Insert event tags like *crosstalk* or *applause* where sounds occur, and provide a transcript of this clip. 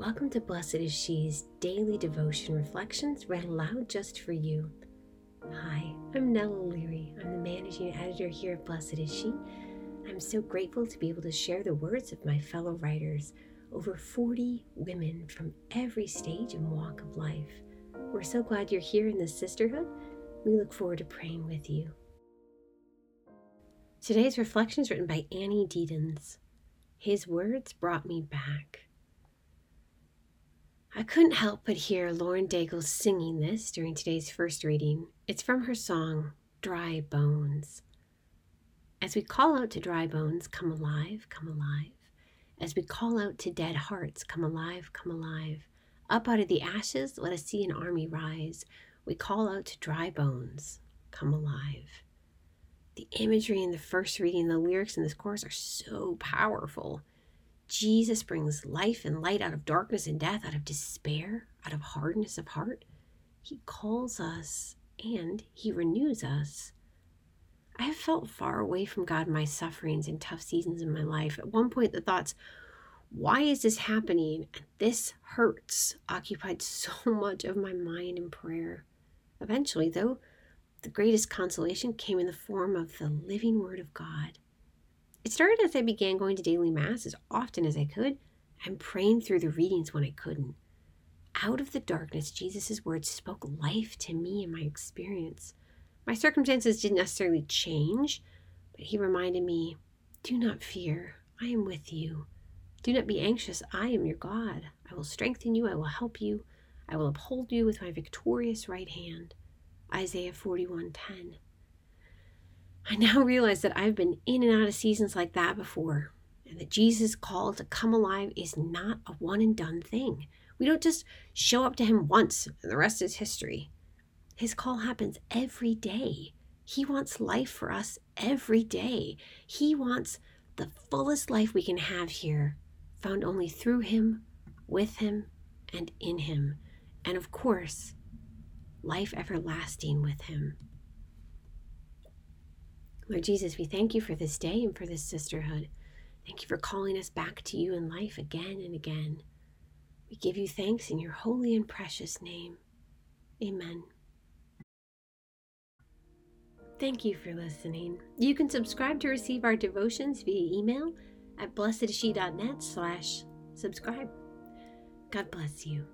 Welcome to Blessed is She's daily devotion reflections read aloud just for you. Hi, I'm Nell O'Leary. I'm the managing editor here at Blessed is She. I'm so grateful to be able to share the words of my fellow writers, over 40 women from every stage and walk of life. We're so glad you're here in this sisterhood. We look forward to praying with you. Today's reflection is written by Annie Deedens. His words brought me back. I couldn't help but hear Lauren Daigle singing this during today's first reading. It's from her song, Dry Bones. As we call out to dry bones, come alive, come alive. As we call out to dead hearts, come alive, come alive. Up out of the ashes, let us see an army rise. We call out to dry bones, come alive. The imagery in the first reading, the lyrics in this chorus are so powerful. Jesus brings life and light out of darkness and death, out of despair, out of hardness of heart. He calls us and He renews us. I have felt far away from God in my sufferings and tough seasons in my life. At one point, the thoughts, why is this happening? And this hurts, occupied *laughs* so much of my mind and prayer. Eventually, though, the greatest consolation came in the form of the living Word of God. It started as I began going to daily Mass as often as I could and praying through the readings when I couldn't. Out of the darkness, Jesus' words spoke life to me and my experience. My circumstances didn't necessarily change, but He reminded me do not fear, I am with you. Do not be anxious, I am your God. I will strengthen you, I will help you, I will uphold you with my victorious right hand. Isaiah 41:10. I now *laughs* realize that I've been in and out of seasons like that before, and that Jesus' call to come alive is not a one and done thing. We don't just show up to Him once and the rest is history. His call happens every day. He wants life for us every day. He wants the fullest life we can have here, found only through Him, with Him, and in Him. And of course, life everlasting with Him. Lord Jesus, we thank you for this day and for this sisterhood. Thank you for calling us back to you in life again and again. We give you thanks in your holy and precious name. Amen. Thank you for listening. You can subscribe to receive our devotions via email at blessedshe.net slash subscribe. God bless you.